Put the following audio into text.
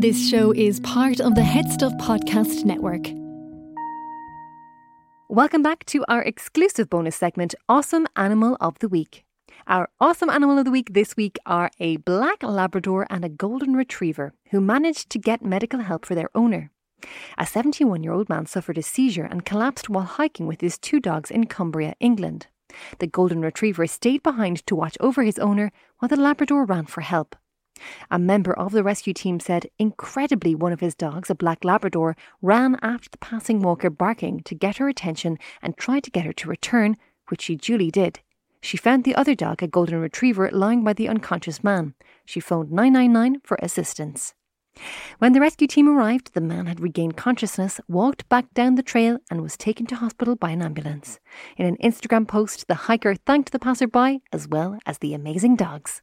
This show is part of the Headstuff Podcast Network. Welcome back to our exclusive bonus segment, Awesome Animal of the Week. Our awesome animal of the week this week are a black Labrador and a golden retriever who managed to get medical help for their owner. A 71 year old man suffered a seizure and collapsed while hiking with his two dogs in Cumbria, England. The golden retriever stayed behind to watch over his owner while the Labrador ran for help. A member of the rescue team said, incredibly, one of his dogs, a black Labrador, ran after the passing walker barking to get her attention and tried to get her to return, which she duly did. She found the other dog, a golden retriever, lying by the unconscious man. She phoned 999 for assistance. When the rescue team arrived, the man had regained consciousness, walked back down the trail, and was taken to hospital by an ambulance. In an Instagram post, the hiker thanked the passerby as well as the amazing dogs.